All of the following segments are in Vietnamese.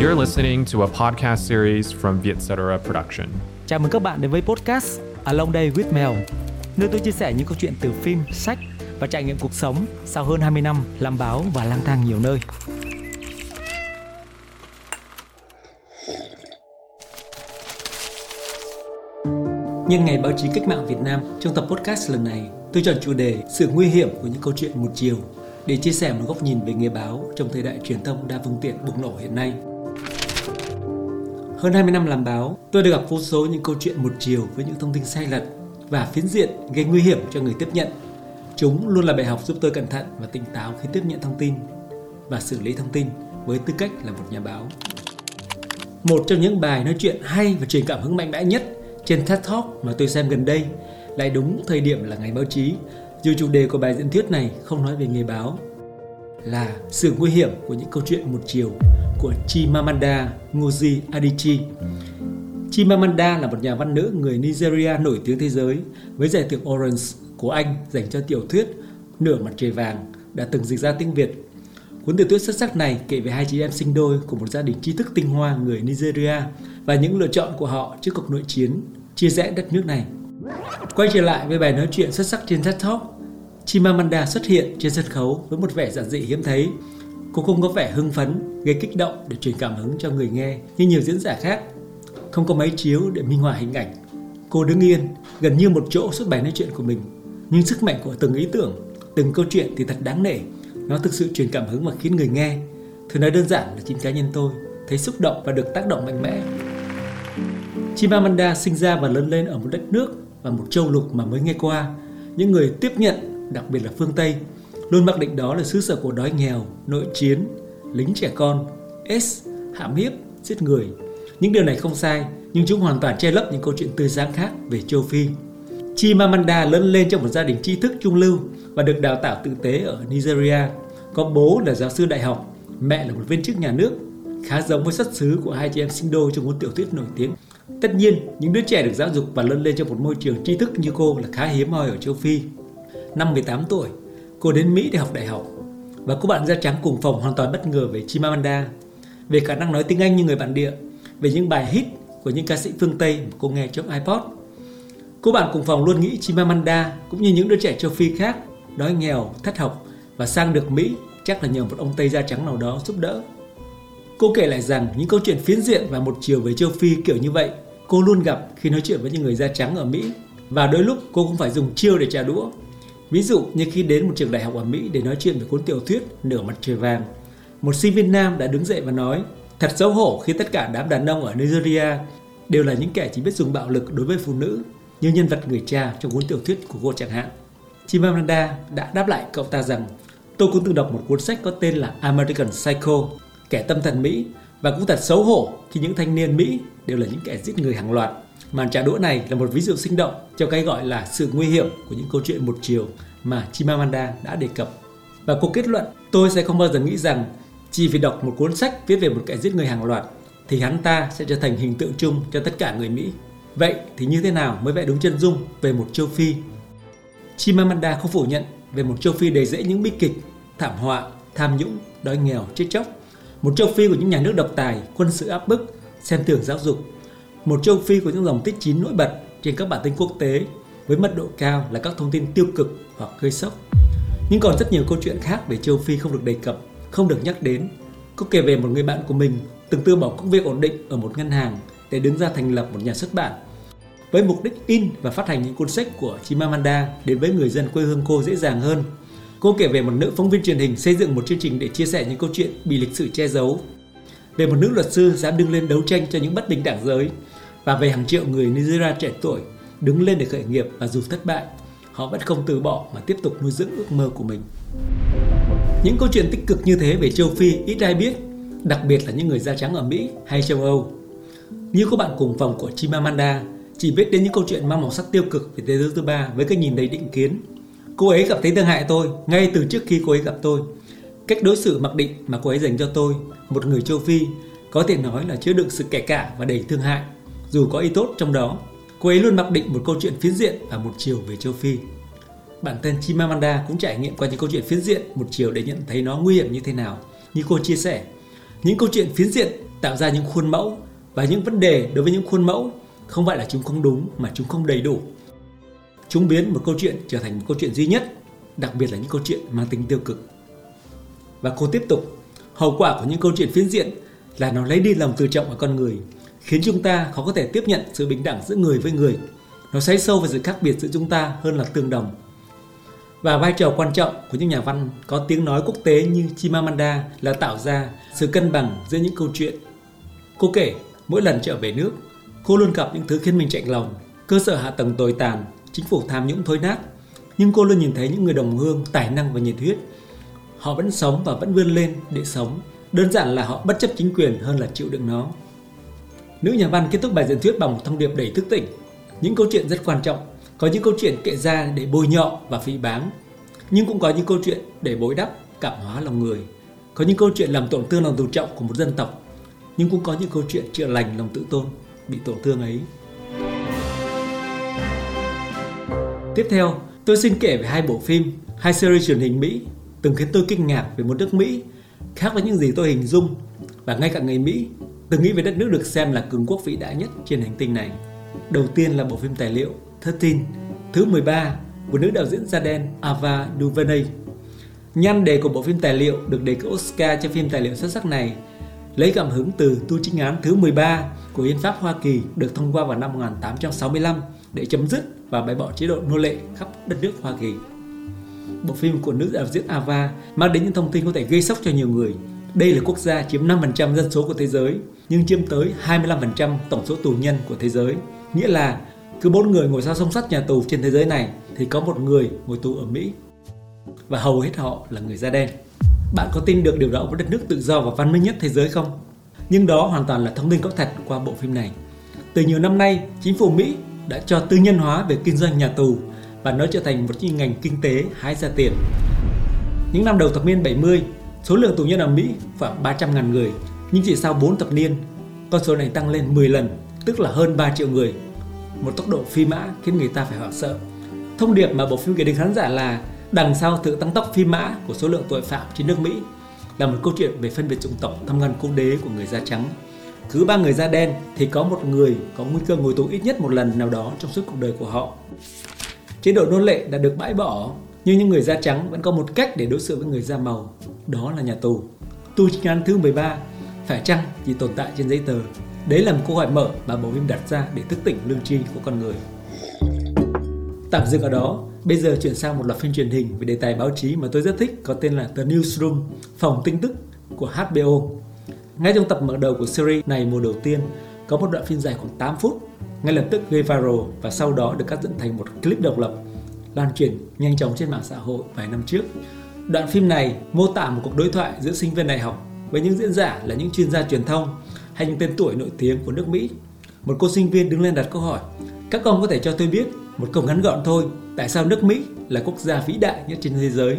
You're listening to a podcast series from Vietcetera Production. Chào mừng các bạn đến với podcast Along Day with Mel, nơi tôi chia sẻ những câu chuyện từ phim, sách và trải nghiệm cuộc sống sau hơn 20 năm làm báo và lang thang nhiều nơi. Nhân ngày báo chí cách mạng Việt Nam, trong tập podcast lần này, tôi chọn chủ đề sự nguy hiểm của những câu chuyện một chiều để chia sẻ một góc nhìn về nghề báo trong thời đại truyền thông đa phương tiện bùng nổ hiện nay. Hơn 20 năm làm báo, tôi đã gặp vô số những câu chuyện một chiều với những thông tin sai lệch và phiến diện gây nguy hiểm cho người tiếp nhận. Chúng luôn là bài học giúp tôi cẩn thận và tỉnh táo khi tiếp nhận thông tin và xử lý thông tin với tư cách là một nhà báo. Một trong những bài nói chuyện hay và truyền cảm hứng mạnh mẽ nhất trên TED Talk mà tôi xem gần đây lại đúng thời điểm là ngày báo chí dù chủ đề của bài diễn thuyết này không nói về nghề báo là sự nguy hiểm của những câu chuyện một chiều của Chimamanda Ngozi Adichie. Chimamanda là một nhà văn nữ người Nigeria nổi tiếng thế giới với giải thưởng Orange của Anh dành cho tiểu thuyết Nửa mặt trời vàng đã từng dịch ra tiếng Việt. Cuốn tiểu thuyết xuất sắc này kể về hai chị em sinh đôi của một gia đình trí thức tinh hoa người Nigeria và những lựa chọn của họ trước cuộc nội chiến chia rẽ đất nước này. Quay trở lại với bài nói chuyện xuất sắc trên TED Talk, Chimamanda xuất hiện trên sân khấu với một vẻ giản dị hiếm thấy. Cô không có vẻ hưng phấn, gây kích động để truyền cảm hứng cho người nghe như nhiều diễn giả khác. Không có máy chiếu để minh họa hình ảnh. Cô đứng yên, gần như một chỗ suốt bài nói chuyện của mình. Nhưng sức mạnh của từng ý tưởng, từng câu chuyện thì thật đáng nể. Nó thực sự truyền cảm hứng và khiến người nghe, thường nói đơn giản là chính cá nhân tôi, thấy xúc động và được tác động mạnh mẽ. Chimamanda sinh ra và lớn lên ở một đất nước và một châu lục mà mới nghe qua. Những người tiếp nhận đặc biệt là phương Tây, luôn mặc định đó là xứ sở của đói nghèo, nội chiến, lính trẻ con, S, hãm hiếp, giết người. Những điều này không sai, nhưng chúng hoàn toàn che lấp những câu chuyện tươi sáng khác về châu Phi. Chimamanda lớn lên trong một gia đình tri thức trung lưu và được đào tạo tử tế ở Nigeria. Có bố là giáo sư đại học, mẹ là một viên chức nhà nước, khá giống với xuất xứ của hai chị em sinh đôi trong cuốn tiểu thuyết nổi tiếng. Tất nhiên, những đứa trẻ được giáo dục và lớn lên trong một môi trường tri thức như cô là khá hiếm hoi ở châu Phi năm 18 tuổi, cô đến Mỹ để học đại học. Và cô bạn da trắng cùng phòng hoàn toàn bất ngờ về Chimamanda, về khả năng nói tiếng Anh như người bản địa, về những bài hit của những ca sĩ phương Tây mà cô nghe trong iPod. Cô bạn cùng phòng luôn nghĩ Chimamanda cũng như những đứa trẻ châu Phi khác đói nghèo, thất học và sang được Mỹ chắc là nhờ một ông Tây da trắng nào đó giúp đỡ. Cô kể lại rằng những câu chuyện phiến diện và một chiều về châu Phi kiểu như vậy cô luôn gặp khi nói chuyện với những người da trắng ở Mỹ và đôi lúc cô cũng phải dùng chiêu để trả đũa Ví dụ như khi đến một trường đại học ở Mỹ để nói chuyện về cuốn tiểu thuyết Nửa mặt trời vàng, một sinh viên nam đã đứng dậy và nói Thật xấu hổ khi tất cả đám đàn ông ở Nigeria đều là những kẻ chỉ biết dùng bạo lực đối với phụ nữ như nhân vật người cha trong cuốn tiểu thuyết của cô chẳng hạn. Chimamanda đã đáp lại cậu ta rằng tôi cũng từng đọc một cuốn sách có tên là American Psycho, kẻ tâm thần Mỹ và cũng thật xấu hổ khi những thanh niên Mỹ đều là những kẻ giết người hàng loạt Màn trả đũa này là một ví dụ sinh động cho cái gọi là sự nguy hiểm của những câu chuyện một chiều mà Chimamanda đã đề cập. Và cô kết luận, tôi sẽ không bao giờ nghĩ rằng chỉ vì đọc một cuốn sách viết về một kẻ giết người hàng loạt thì hắn ta sẽ trở thành hình tượng chung cho tất cả người Mỹ. Vậy thì như thế nào mới vẽ đúng chân dung về một châu Phi? Chimamanda không phủ nhận về một châu Phi đầy rẫy những bi kịch, thảm họa, tham nhũng, đói nghèo, chết chóc. Một châu Phi của những nhà nước độc tài, quân sự áp bức, xem thường giáo dục, một châu Phi có những dòng tích chín nổi bật trên các bản tin quốc tế với mật độ cao là các thông tin tiêu cực hoặc gây sốc. Nhưng còn rất nhiều câu chuyện khác về châu Phi không được đề cập, không được nhắc đến. Có kể về một người bạn của mình từng từ bỏ công việc ổn định ở một ngân hàng để đứng ra thành lập một nhà xuất bản với mục đích in và phát hành những cuốn sách của Chimamanda đến với người dân quê hương cô dễ dàng hơn. Cô kể về một nữ phóng viên truyền hình xây dựng một chương trình để chia sẻ những câu chuyện bị lịch sử che giấu. Về một nữ luật sư dám đứng lên đấu tranh cho những bất bình đẳng giới và về hàng triệu người Nigeria trẻ tuổi đứng lên để khởi nghiệp và dù thất bại, họ vẫn không từ bỏ mà tiếp tục nuôi dưỡng ước mơ của mình. Những câu chuyện tích cực như thế về châu Phi ít ai biết, đặc biệt là những người da trắng ở Mỹ hay châu Âu. Như các bạn cùng phòng của Chimamanda chỉ biết đến những câu chuyện mang màu sắc tiêu cực về thế giới thứ ba với cái nhìn đầy định kiến. Cô ấy cảm thấy thương hại tôi ngay từ trước khi cô ấy gặp tôi. Cách đối xử mặc định mà cô ấy dành cho tôi, một người châu Phi, có thể nói là chứa đựng sự kẻ cả và đầy thương hại dù có ý tốt trong đó. Cô ấy luôn mặc định một câu chuyện phiến diện và một chiều về châu Phi. Bản thân Chimamanda cũng trải nghiệm qua những câu chuyện phiến diện một chiều để nhận thấy nó nguy hiểm như thế nào. Như cô chia sẻ, những câu chuyện phiến diện tạo ra những khuôn mẫu và những vấn đề đối với những khuôn mẫu không phải là chúng không đúng mà chúng không đầy đủ. Chúng biến một câu chuyện trở thành một câu chuyện duy nhất, đặc biệt là những câu chuyện mang tính tiêu cực. Và cô tiếp tục, hậu quả của những câu chuyện phiến diện là nó lấy đi lòng tự trọng ở con người, khiến chúng ta khó có thể tiếp nhận sự bình đẳng giữa người với người. Nó xoáy sâu vào sự khác biệt giữa chúng ta hơn là tương đồng. Và vai trò quan trọng của những nhà văn có tiếng nói quốc tế như Chimamanda là tạo ra sự cân bằng giữa những câu chuyện. Cô kể, mỗi lần trở về nước, cô luôn gặp những thứ khiến mình chạy lòng. Cơ sở hạ tầng tồi tàn, chính phủ tham nhũng thối nát. Nhưng cô luôn nhìn thấy những người đồng hương tài năng và nhiệt huyết. Họ vẫn sống và vẫn vươn lên để sống. Đơn giản là họ bất chấp chính quyền hơn là chịu đựng nó. Nữ nhà văn kết thúc bài diễn thuyết bằng một thông điệp đầy thức tỉnh. Những câu chuyện rất quan trọng có những câu chuyện kể ra để bôi nhọ và phỉ báng, nhưng cũng có những câu chuyện để bối đắp, cảm hóa lòng người. Có những câu chuyện làm tổn thương lòng tự trọng của một dân tộc, nhưng cũng có những câu chuyện chữa lành lòng tự tôn bị tổn thương ấy. Tiếp theo, tôi xin kể về hai bộ phim, hai series truyền hình Mỹ từng khiến tôi kinh ngạc về một nước Mỹ khác với những gì tôi hình dung và ngay cả người Mỹ, từng nghĩ về đất nước được xem là cường quốc vĩ đại nhất trên hành tinh này. Đầu tiên là bộ phim tài liệu 13 thứ 13 của nữ đạo diễn da đen Ava DuVernay. Nhan đề của bộ phim tài liệu được đề cử Oscar cho phim tài liệu xuất sắc này lấy cảm hứng từ tu chính án thứ 13 của Hiến pháp Hoa Kỳ được thông qua vào năm 1865 để chấm dứt và bãi bỏ chế độ nô lệ khắp đất nước Hoa Kỳ. Bộ phim của nữ đạo diễn Ava mang đến những thông tin có thể gây sốc cho nhiều người. Đây là quốc gia chiếm 5% dân số của thế giới, nhưng chiếm tới 25% tổng số tù nhân của thế giới. Nghĩa là cứ bốn người ngồi sau song sắt nhà tù trên thế giới này thì có một người ngồi tù ở Mỹ. Và hầu hết họ là người da đen. Bạn có tin được điều đó với đất nước tự do và văn minh nhất thế giới không? Nhưng đó hoàn toàn là thông tin có thật qua bộ phim này. Từ nhiều năm nay, chính phủ Mỹ đã cho tư nhân hóa về kinh doanh nhà tù và nó trở thành một chuyên ngành kinh tế hái ra tiền. Những năm đầu thập niên 70, số lượng tù nhân ở Mỹ khoảng 300.000 người, nhưng chỉ sau 4 thập niên, con số này tăng lên 10 lần, tức là hơn 3 triệu người một tốc độ phi mã khiến người ta phải hoảng sợ. Thông điệp mà bộ phim gửi đến khán giả là đằng sau sự tăng tốc phi mã của số lượng tội phạm trên nước Mỹ là một câu chuyện về phân biệt chủng tộc thâm ngăn cố đế của người da trắng. Cứ ba người da đen thì có một người có nguy cơ ngồi tù ít nhất một lần nào đó trong suốt cuộc đời của họ. Chế độ nô lệ đã được bãi bỏ, nhưng những người da trắng vẫn có một cách để đối xử với người da màu, đó là nhà tù. Tu chính án thứ 13 phải chăng chỉ tồn tại trên giấy tờ Đấy là một câu hỏi mở mà bộ phim đặt ra để thức tỉnh lương tri của con người. Tạm dừng ở đó, bây giờ chuyển sang một loạt phim truyền hình về đề tài báo chí mà tôi rất thích có tên là The Newsroom, phòng tin tức của HBO. Ngay trong tập mở đầu của series này mùa đầu tiên, có một đoạn phim dài khoảng 8 phút, ngay lập tức gây viral và sau đó được cắt dựng thành một clip độc lập, lan truyền nhanh chóng trên mạng xã hội vài năm trước. Đoạn phim này mô tả một cuộc đối thoại giữa sinh viên đại học với những diễn giả là những chuyên gia truyền thông hay những tên tuổi nổi tiếng của nước Mỹ. Một cô sinh viên đứng lên đặt câu hỏi, các ông có thể cho tôi biết một câu ngắn gọn thôi, tại sao nước Mỹ là quốc gia vĩ đại nhất trên thế giới?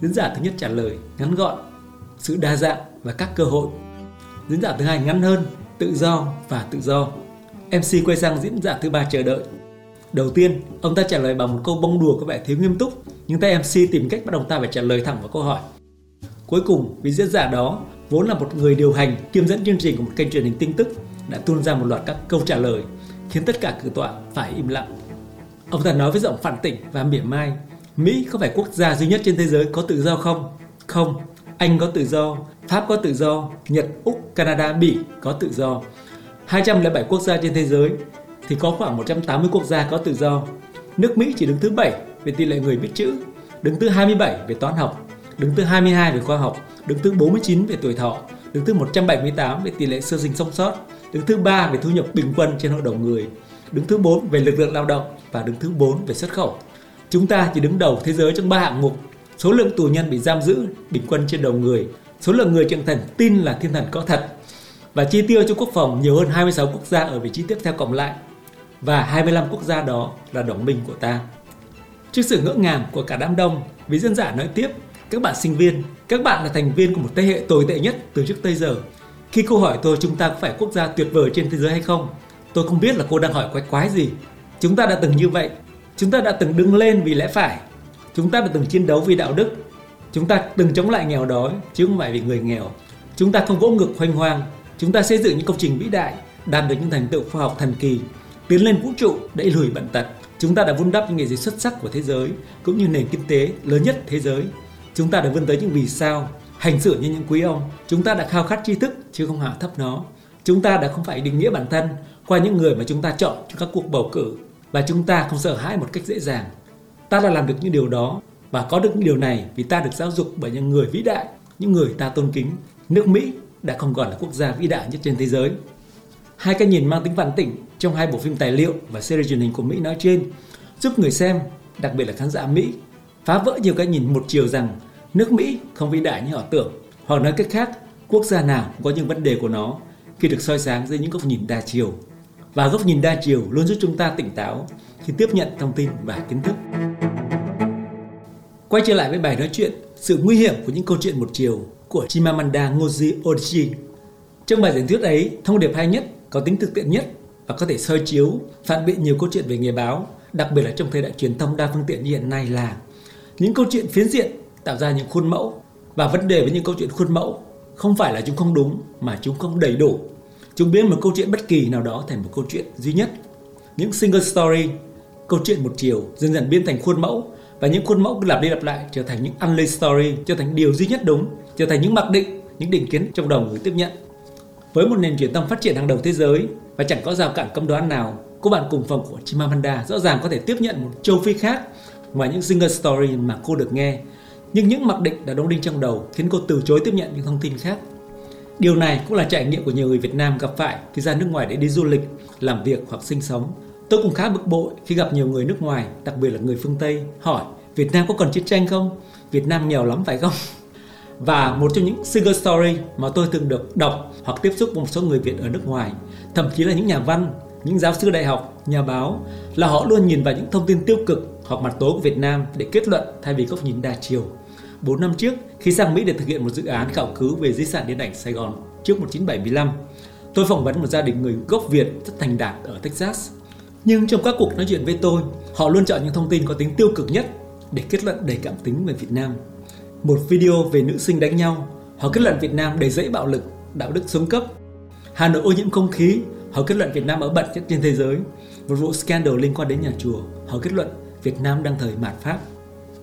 Diễn giả thứ nhất trả lời, ngắn gọn, sự đa dạng và các cơ hội. Diễn giả thứ hai ngắn hơn, tự do và tự do. MC quay sang diễn giả thứ ba chờ đợi. Đầu tiên, ông ta trả lời bằng một câu bông đùa có vẻ thiếu nghiêm túc, nhưng tay MC tìm cách bắt ông ta phải trả lời thẳng vào câu hỏi. Cuối cùng, vị diễn giả đó vốn là một người điều hành kiêm dẫn chương trình của một kênh truyền hình tin tức đã tuôn ra một loạt các câu trả lời khiến tất cả cử tọa phải im lặng. Ông ta nói với giọng phản tỉnh và mỉa mai, Mỹ có phải quốc gia duy nhất trên thế giới có tự do không? Không, Anh có tự do, Pháp có tự do, Nhật, Úc, Canada, Bỉ có tự do. 207 quốc gia trên thế giới thì có khoảng 180 quốc gia có tự do. Nước Mỹ chỉ đứng thứ 7 về tỷ lệ người biết chữ, đứng thứ 27 về toán học, đứng thứ 22 về khoa học, đứng thứ 49 về tuổi thọ, đứng thứ 178 về tỷ lệ sơ sinh sống sót, đứng thứ 3 về thu nhập bình quân trên hội đồng người, đứng thứ 4 về lực lượng lao động và đứng thứ 4 về xuất khẩu. Chúng ta chỉ đứng đầu thế giới trong ba hạng mục: số lượng tù nhân bị giam giữ bình quân trên đầu người, số lượng người trưởng thành tin là thiên thần có thật và chi tiêu cho quốc phòng nhiều hơn 26 quốc gia ở vị trí tiếp theo cộng lại và 25 quốc gia đó là đồng minh của ta. Trước sự ngỡ ngàng của cả đám đông, vị dân giả nói tiếp các bạn sinh viên, các bạn là thành viên của một thế hệ tồi tệ nhất từ trước tới giờ. Khi cô hỏi tôi chúng ta có phải quốc gia tuyệt vời trên thế giới hay không, tôi không biết là cô đang hỏi quái quái gì. Chúng ta đã từng như vậy, chúng ta đã từng đứng lên vì lẽ phải, chúng ta đã từng chiến đấu vì đạo đức, chúng ta từng chống lại nghèo đói chứ không phải vì người nghèo. Chúng ta không vỗ ngực hoành hoang, Chúng ta xây dựng những công trình vĩ đại, đạt được những thành tựu khoa học thần kỳ, tiến lên vũ trụ, đẩy lùi bệnh tật. Chúng ta đã vun đắp những nghề gì xuất sắc của thế giới, cũng như nền kinh tế lớn nhất thế giới. Chúng ta đã vươn tới những vì sao, hành xử như những quý ông. Chúng ta đã khao khát tri thức chứ không hạ thấp nó. Chúng ta đã không phải định nghĩa bản thân qua những người mà chúng ta chọn trong các cuộc bầu cử và chúng ta không sợ hãi một cách dễ dàng. Ta đã làm được những điều đó và có được những điều này vì ta được giáo dục bởi những người vĩ đại, những người ta tôn kính. Nước Mỹ đã không còn là quốc gia vĩ đại nhất trên thế giới. Hai cái nhìn mang tính phản tỉnh trong hai bộ phim tài liệu và series truyền hình của Mỹ nói trên giúp người xem, đặc biệt là khán giả Mỹ, phá vỡ nhiều cái nhìn một chiều rằng nước Mỹ không vĩ đại như họ tưởng. Hoặc nói cách khác, quốc gia nào cũng có những vấn đề của nó khi được soi sáng dưới những góc nhìn đa chiều. Và góc nhìn đa chiều luôn giúp chúng ta tỉnh táo khi tiếp nhận thông tin và kiến thức. Quay trở lại với bài nói chuyện Sự nguy hiểm của những câu chuyện một chiều của Chimamanda Ngozi Adichie. Trong bài diễn thuyết ấy, thông điệp hay nhất, có tính thực tiễn nhất và có thể soi chiếu, phản biện nhiều câu chuyện về nghề báo, đặc biệt là trong thời đại truyền thông đa phương tiện như hiện nay là những câu chuyện phiến diện tạo ra những khuôn mẫu và vấn đề với những câu chuyện khuôn mẫu không phải là chúng không đúng mà chúng không đầy đủ. Chúng biến một câu chuyện bất kỳ nào đó thành một câu chuyện duy nhất. Những single story, câu chuyện một chiều dần dần biến thành khuôn mẫu và những khuôn mẫu cứ lặp đi lặp lại trở thành những unlay story, trở thành điều duy nhất đúng, trở thành những mặc định, những định kiến trong đầu người tiếp nhận. Với một nền truyền thông phát triển hàng đầu thế giới và chẳng có rào cản cấm đoán nào, cô bạn cùng phòng của Chimamanda rõ ràng có thể tiếp nhận một châu Phi khác ngoài những single story mà cô được nghe. Nhưng những mặc định đã đóng đinh trong đầu khiến cô từ chối tiếp nhận những thông tin khác. Điều này cũng là trải nghiệm của nhiều người Việt Nam gặp phải khi ra nước ngoài để đi du lịch, làm việc hoặc sinh sống. Tôi cũng khá bực bội khi gặp nhiều người nước ngoài, đặc biệt là người phương Tây, hỏi Việt Nam có còn chiến tranh không? Việt Nam nghèo lắm phải không? Và một trong những single story mà tôi thường được đọc hoặc tiếp xúc với một số người Việt ở nước ngoài, thậm chí là những nhà văn, những giáo sư đại học, nhà báo là họ luôn nhìn vào những thông tin tiêu cực hoặc mặt tối của Việt Nam để kết luận thay vì góc nhìn đa chiều. 4 năm trước, khi sang Mỹ để thực hiện một dự án khảo cứu về di sản điện ảnh Sài Gòn trước 1975, tôi phỏng vấn một gia đình người gốc Việt rất thành đạt ở Texas. Nhưng trong các cuộc nói chuyện với tôi, họ luôn chọn những thông tin có tính tiêu cực nhất để kết luận đầy cảm tính về Việt Nam. Một video về nữ sinh đánh nhau, họ kết luận Việt Nam đầy dẫy bạo lực, đạo đức xuống cấp. Hà Nội ô nhiễm không khí, họ kết luận Việt Nam ở bận nhất trên thế giới. Một vụ scandal liên quan đến nhà chùa, họ kết luận Việt Nam đang thời mạt Pháp.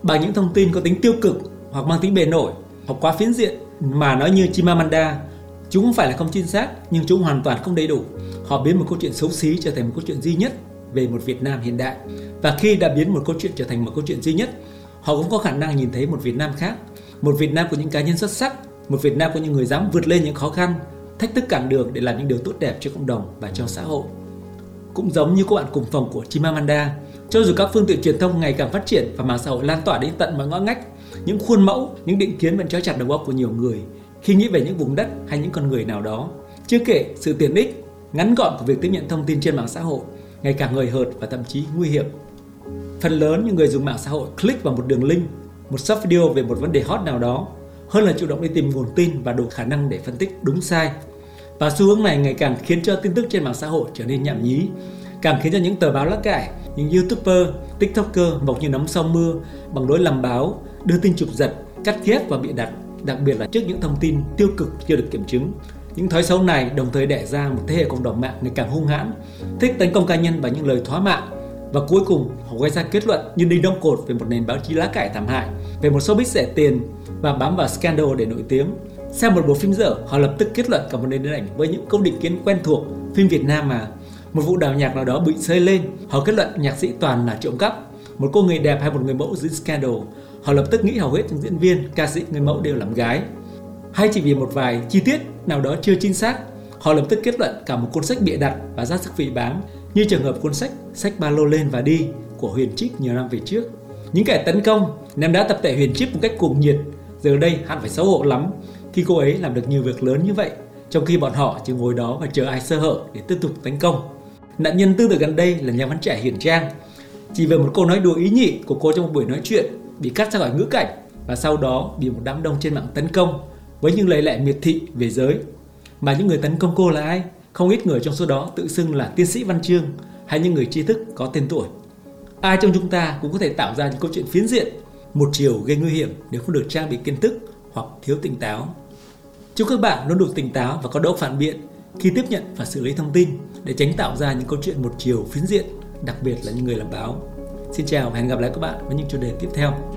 Bằng những thông tin có tính tiêu cực hoặc mang tính bề nổi hoặc quá phiến diện mà nói như Chimamanda, chúng không phải là không chính xác nhưng chúng hoàn toàn không đầy đủ. Họ biến một câu chuyện xấu xí trở thành một câu chuyện duy nhất về một Việt Nam hiện đại. Và khi đã biến một câu chuyện trở thành một câu chuyện duy nhất, họ cũng có khả năng nhìn thấy một Việt Nam khác, một Việt Nam của những cá nhân xuất sắc, một Việt Nam của những người dám vượt lên những khó khăn, thách thức cản đường để làm những điều tốt đẹp cho cộng đồng và cho xã hội. Cũng giống như các bạn cùng phòng của Chimamanda, cho dù các phương tiện truyền thông ngày càng phát triển và mạng xã hội lan tỏa đến tận mọi ngõ ngách, những khuôn mẫu, những định kiến vẫn trói chặt đầu óc của nhiều người khi nghĩ về những vùng đất hay những con người nào đó. Chưa kể sự tiện ích, ngắn gọn của việc tiếp nhận thông tin trên mạng xã hội ngày càng hời hợt và thậm chí nguy hiểm. Phần lớn những người dùng mạng xã hội click vào một đường link, một short video về một vấn đề hot nào đó hơn là chủ động đi tìm nguồn tin và đủ khả năng để phân tích đúng sai. Và xu hướng này ngày càng khiến cho tin tức trên mạng xã hội trở nên nhảm nhí, càng khiến cho những tờ báo lá cải, những youtuber, tiktoker mọc như nấm sau mưa bằng lối làm báo, đưa tin chụp giật, cắt ghép và bịa đặt, đặc biệt là trước những thông tin tiêu cực chưa được kiểm chứng. Những thói xấu này đồng thời đẻ ra một thế hệ cộng đồng mạng ngày càng hung hãn, thích tấn công cá nhân và những lời thoá mạng và cuối cùng họ gây ra kết luận như đinh đông cột về một nền báo chí lá cải thảm hại, về một showbiz rẻ tiền và bám vào scandal để nổi tiếng. Xem một bộ phim dở, họ lập tức kết luận cả một nền điện ảnh với những câu định kiến quen thuộc phim Việt Nam mà một vụ đào nhạc nào đó bị xây lên, họ kết luận nhạc sĩ toàn là trộm cắp, một cô người đẹp hay một người mẫu dưới scandal, họ lập tức nghĩ hầu hết những diễn viên, ca sĩ, người mẫu đều làm gái. Hay chỉ vì một vài chi tiết nào đó chưa chính xác, họ lập tức kết luận cả một cuốn sách bịa đặt và ra sức phỉ báng như trường hợp cuốn sách Sách ba lô lên và đi của Huyền Trích nhiều năm về trước. Những kẻ tấn công ném đá tập thể Huyền Trích một cách cuồng nhiệt, giờ đây hẳn phải xấu hổ lắm khi cô ấy làm được nhiều việc lớn như vậy, trong khi bọn họ chỉ ngồi đó và chờ ai sơ hở để tiếp tục tấn công. Nạn nhân tương tự gần đây là nhà văn trẻ Hiển Trang. Chỉ về một câu nói đùa ý nhị của cô trong một buổi nói chuyện bị cắt ra khỏi ngữ cảnh và sau đó bị một đám đông trên mạng tấn công với những lời lẽ miệt thị về giới. Mà những người tấn công cô là ai? Không ít người trong số đó tự xưng là tiến sĩ văn chương hay những người tri thức có tên tuổi. Ai trong chúng ta cũng có thể tạo ra những câu chuyện phiến diện, một chiều gây nguy hiểm nếu không được trang bị kiến thức hoặc thiếu tỉnh táo. Chúc các bạn luôn đủ tỉnh táo và có độ phản biện khi tiếp nhận và xử lý thông tin để tránh tạo ra những câu chuyện một chiều phiến diện, đặc biệt là những người làm báo. Xin chào và hẹn gặp lại các bạn với những chủ đề tiếp theo.